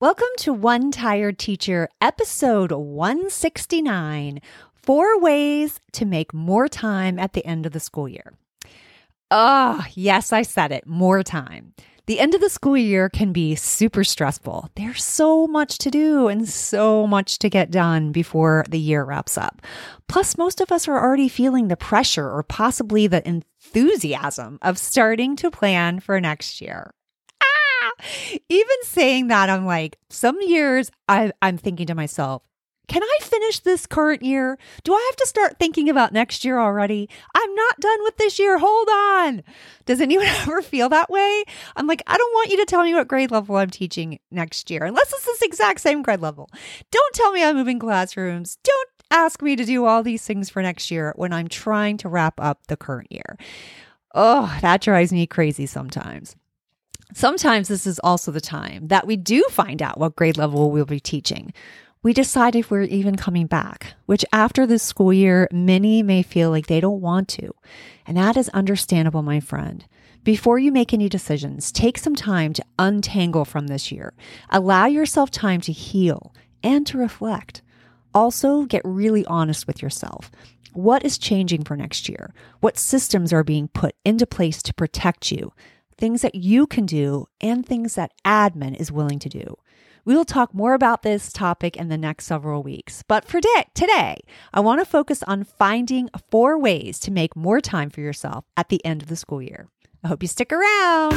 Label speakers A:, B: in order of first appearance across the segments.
A: Welcome to One Tired Teacher, episode 169 Four Ways to Make More Time at the End of the School Year. Oh, yes, I said it more time. The end of the school year can be super stressful. There's so much to do and so much to get done before the year wraps up. Plus, most of us are already feeling the pressure or possibly the enthusiasm of starting to plan for next year even saying that, I'm like, some years I, I'm thinking to myself, can I finish this current year? Do I have to start thinking about next year already? I'm not done with this year. Hold on. Does anyone ever feel that way? I'm like, I don't want you to tell me what grade level I'm teaching next year, unless it's this exact same grade level. Don't tell me I'm moving classrooms. Don't ask me to do all these things for next year when I'm trying to wrap up the current year. Oh, that drives me crazy sometimes. Sometimes this is also the time that we do find out what grade level we'll be teaching. We decide if we're even coming back, which after this school year, many may feel like they don't want to. And that is understandable, my friend. Before you make any decisions, take some time to untangle from this year. Allow yourself time to heal and to reflect. Also, get really honest with yourself. What is changing for next year? What systems are being put into place to protect you? Things that you can do, and things that admin is willing to do. We will talk more about this topic in the next several weeks. But for today, I want to focus on finding four ways to make more time for yourself at the end of the school year. I hope you stick around.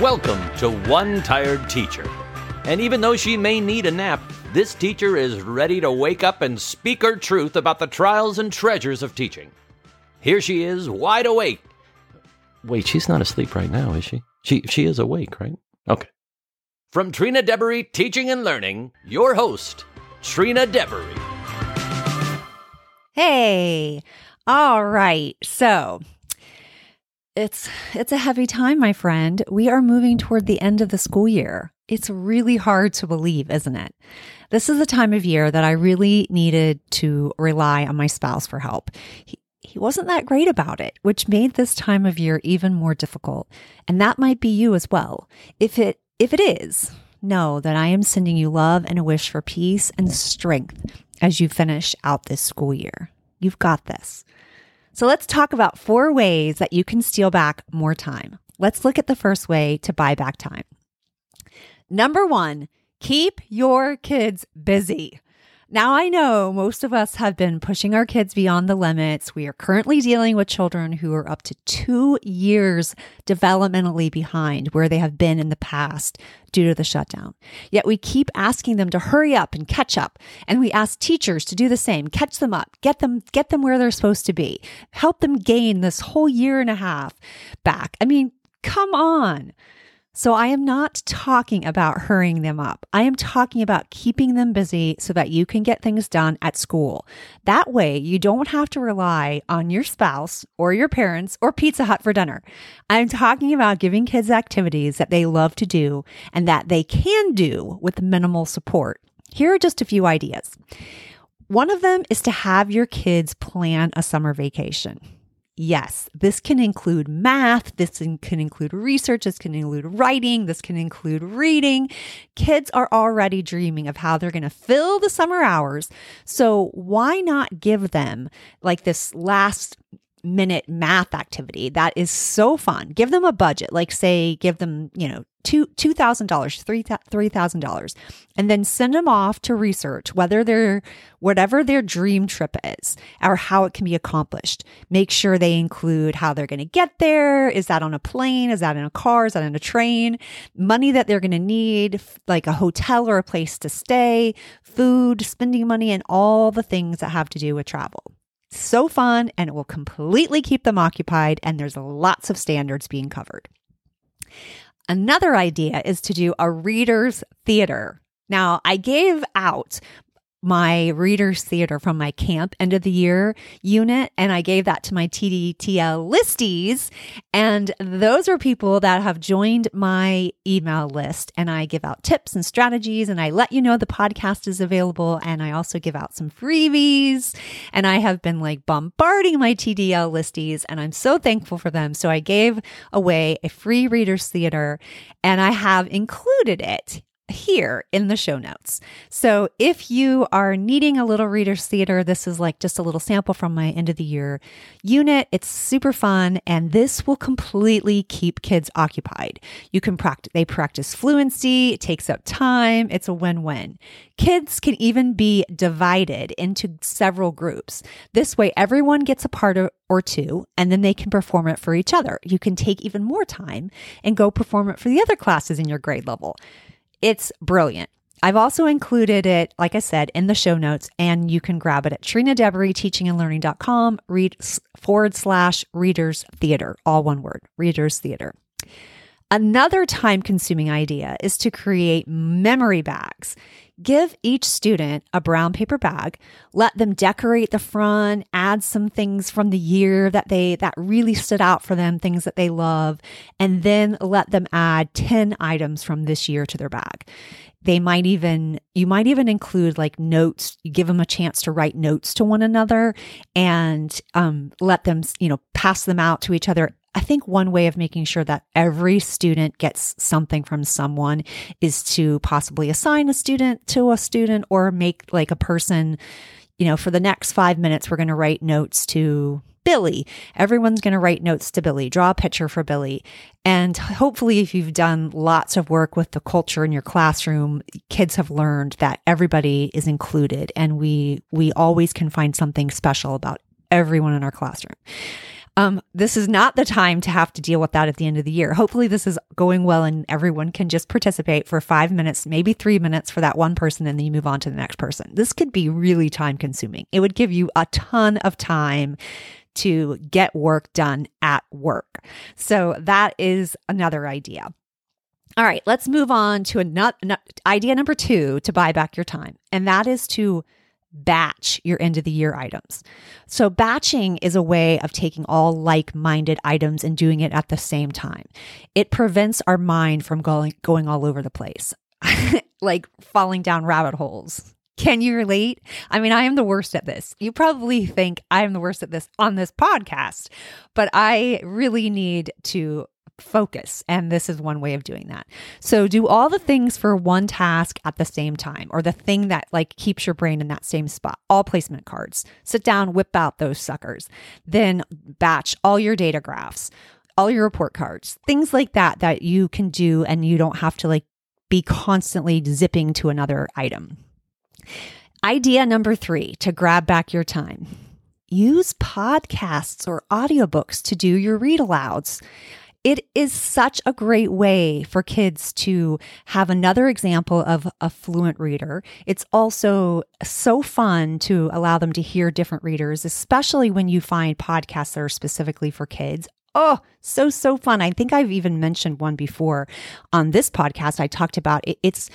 B: Welcome to One Tired Teacher. And even though she may need a nap, this teacher is ready to wake up and speak her truth about the trials and treasures of teaching. Here she is, wide awake. Wait, she's not asleep right now, is she? She she is awake, right? Okay. From Trina Deboree Teaching and Learning, your host, Trina Deboree.
A: Hey. All right. So, it's it's a heavy time, my friend. We are moving toward the end of the school year. It's really hard to believe, isn't it? This is the time of year that I really needed to rely on my spouse for help. He, he wasn't that great about it, which made this time of year even more difficult. And that might be you as well. If it if it is, know that I am sending you love and a wish for peace and strength as you finish out this school year. You've got this. So let's talk about four ways that you can steal back more time. Let's look at the first way to buy back time. Number 1, keep your kids busy. Now, I know most of us have been pushing our kids beyond the limits. We are currently dealing with children who are up to two years developmentally behind where they have been in the past due to the shutdown. Yet we keep asking them to hurry up and catch up. And we ask teachers to do the same, catch them up, get them, get them where they're supposed to be, help them gain this whole year and a half back. I mean, come on. So I am not talking about hurrying them up. I am talking about keeping them busy so that you can get things done at school. That way you don't have to rely on your spouse or your parents or Pizza Hut for dinner. I'm talking about giving kids activities that they love to do and that they can do with minimal support. Here are just a few ideas. One of them is to have your kids plan a summer vacation. Yes, this can include math. This can include research. This can include writing. This can include reading. Kids are already dreaming of how they're going to fill the summer hours. So why not give them like this last minute math activity that is so fun. Give them a budget, like say, give them, you know, two two thousand dollars, three three thousand dollars, and then send them off to research whether their whatever their dream trip is or how it can be accomplished. Make sure they include how they're going to get there. Is that on a plane? Is that in a car? Is that in a train? Money that they're going to need, like a hotel or a place to stay, food, spending money, and all the things that have to do with travel so fun and it will completely keep them occupied. And there's lots of standards being covered. Another idea is to do a reader's theater. Now, I gave out my readers theater from my camp end of the year unit and I gave that to my TDTL listies. And those are people that have joined my email list and I give out tips and strategies and I let you know the podcast is available and I also give out some freebies and I have been like bombarding my TDL listies and I'm so thankful for them. So I gave away a free readers theater and I have included it here in the show notes. So if you are needing a little reader's theater, this is like just a little sample from my end of the year unit. It's super fun and this will completely keep kids occupied. You can practice, they practice fluency. It takes up time. It's a win-win. Kids can even be divided into several groups. This way, everyone gets a part or two, and then they can perform it for each other. You can take even more time and go perform it for the other classes in your grade level. It's brilliant. I've also included it, like I said, in the show notes, and you can grab it at Trina Deboree teachingandlearning.com read forward slash readers theater, all one word, readers theater. Another time consuming idea is to create memory bags. Give each student a brown paper bag, let them decorate the front, add some things from the year that they that really stood out for them, things that they love, and then let them add 10 items from this year to their bag. They might even you might even include like notes, you give them a chance to write notes to one another and um, let them, you know, pass them out to each other I think one way of making sure that every student gets something from someone is to possibly assign a student to a student or make like a person, you know, for the next five minutes, we're going to write notes to Billy. Everyone's going to write notes to Billy, draw a picture for Billy. And hopefully, if you've done lots of work with the culture in your classroom, kids have learned that everybody is included and we, we always can find something special about everyone in our classroom. Um, this is not the time to have to deal with that at the end of the year. Hopefully, this is going well and everyone can just participate for five minutes, maybe three minutes for that one person, and then you move on to the next person. This could be really time consuming. It would give you a ton of time to get work done at work. So, that is another idea. All right, let's move on to another idea number two to buy back your time, and that is to batch your end of the year items. So, batching is a way of taking all like minded items and doing it at the same time. It prevents our mind from going, going all over the place, like falling down rabbit holes. Can you relate? I mean, I am the worst at this. You probably think I am the worst at this on this podcast, but I really need to focus. And this is one way of doing that. So do all the things for one task at the same time, or the thing that like keeps your brain in that same spot. All placement cards. Sit down, whip out those suckers. Then batch all your data graphs, all your report cards, things like that that you can do and you don't have to like be constantly zipping to another item. Idea number three to grab back your time. Use podcasts or audiobooks to do your read alouds it is such a great way for kids to have another example of a fluent reader. It's also so fun to allow them to hear different readers, especially when you find podcasts that are specifically for kids. Oh, so, so fun. I think I've even mentioned one before on this podcast. I talked about it. It's,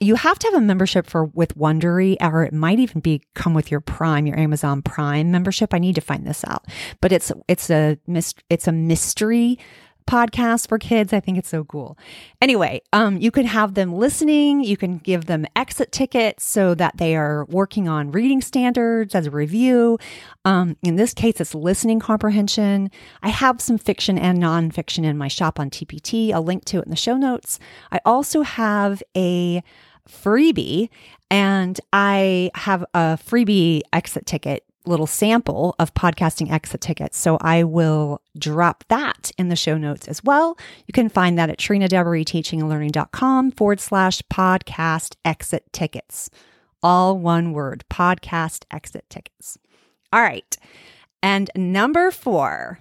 A: you have to have a membership for with Wondery, or it might even be come with your Prime, your Amazon Prime membership. I need to find this out, but it's, it's a, it's a mystery podcast for kids. I think it's so cool. Anyway, um, you can have them listening. You can give them exit tickets so that they are working on reading standards as a review. Um, in this case, it's listening comprehension. I have some fiction and nonfiction in my shop on TPT. I'll link to it in the show notes. I also have a freebie and I have a freebie exit ticket little sample of podcasting exit tickets. So I will drop that in the show notes as well. You can find that at Trina Deboree teachingandlearning.com forward slash podcast exit tickets. All one word podcast exit tickets. All right. And number four,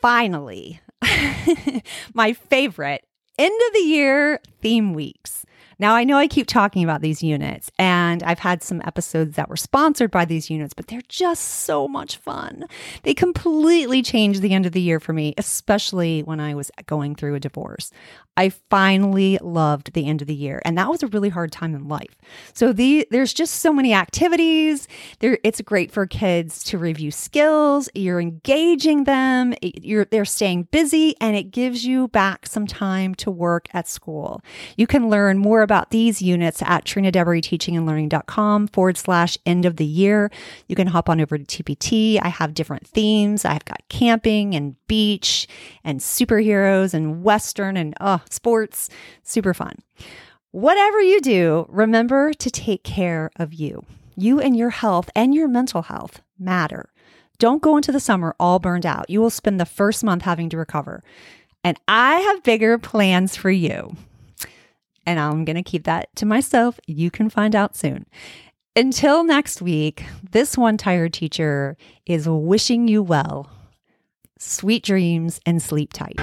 A: finally, my favorite end of the year theme weeks. Now, I know I keep talking about these units, and I've had some episodes that were sponsored by these units, but they're just so much fun. They completely changed the end of the year for me, especially when I was going through a divorce. I finally loved the end of the year, and that was a really hard time in life. So the there's just so many activities. It's great for kids to review skills. You're engaging them. You're they're staying busy, and it gives you back some time to work at school. You can learn more about these units at trinadeboreeteachingandlearning.com forward slash end of the year. You can hop on over to TPT. I have different themes. I've got camping and beach and superheroes and western and oh sports, super fun. Whatever you do, remember to take care of you. You and your health and your mental health matter. Don't go into the summer all burned out. You will spend the first month having to recover. And I have bigger plans for you. And I'm going to keep that to myself. You can find out soon. Until next week, this one tired teacher is wishing you well. Sweet dreams and sleep tight.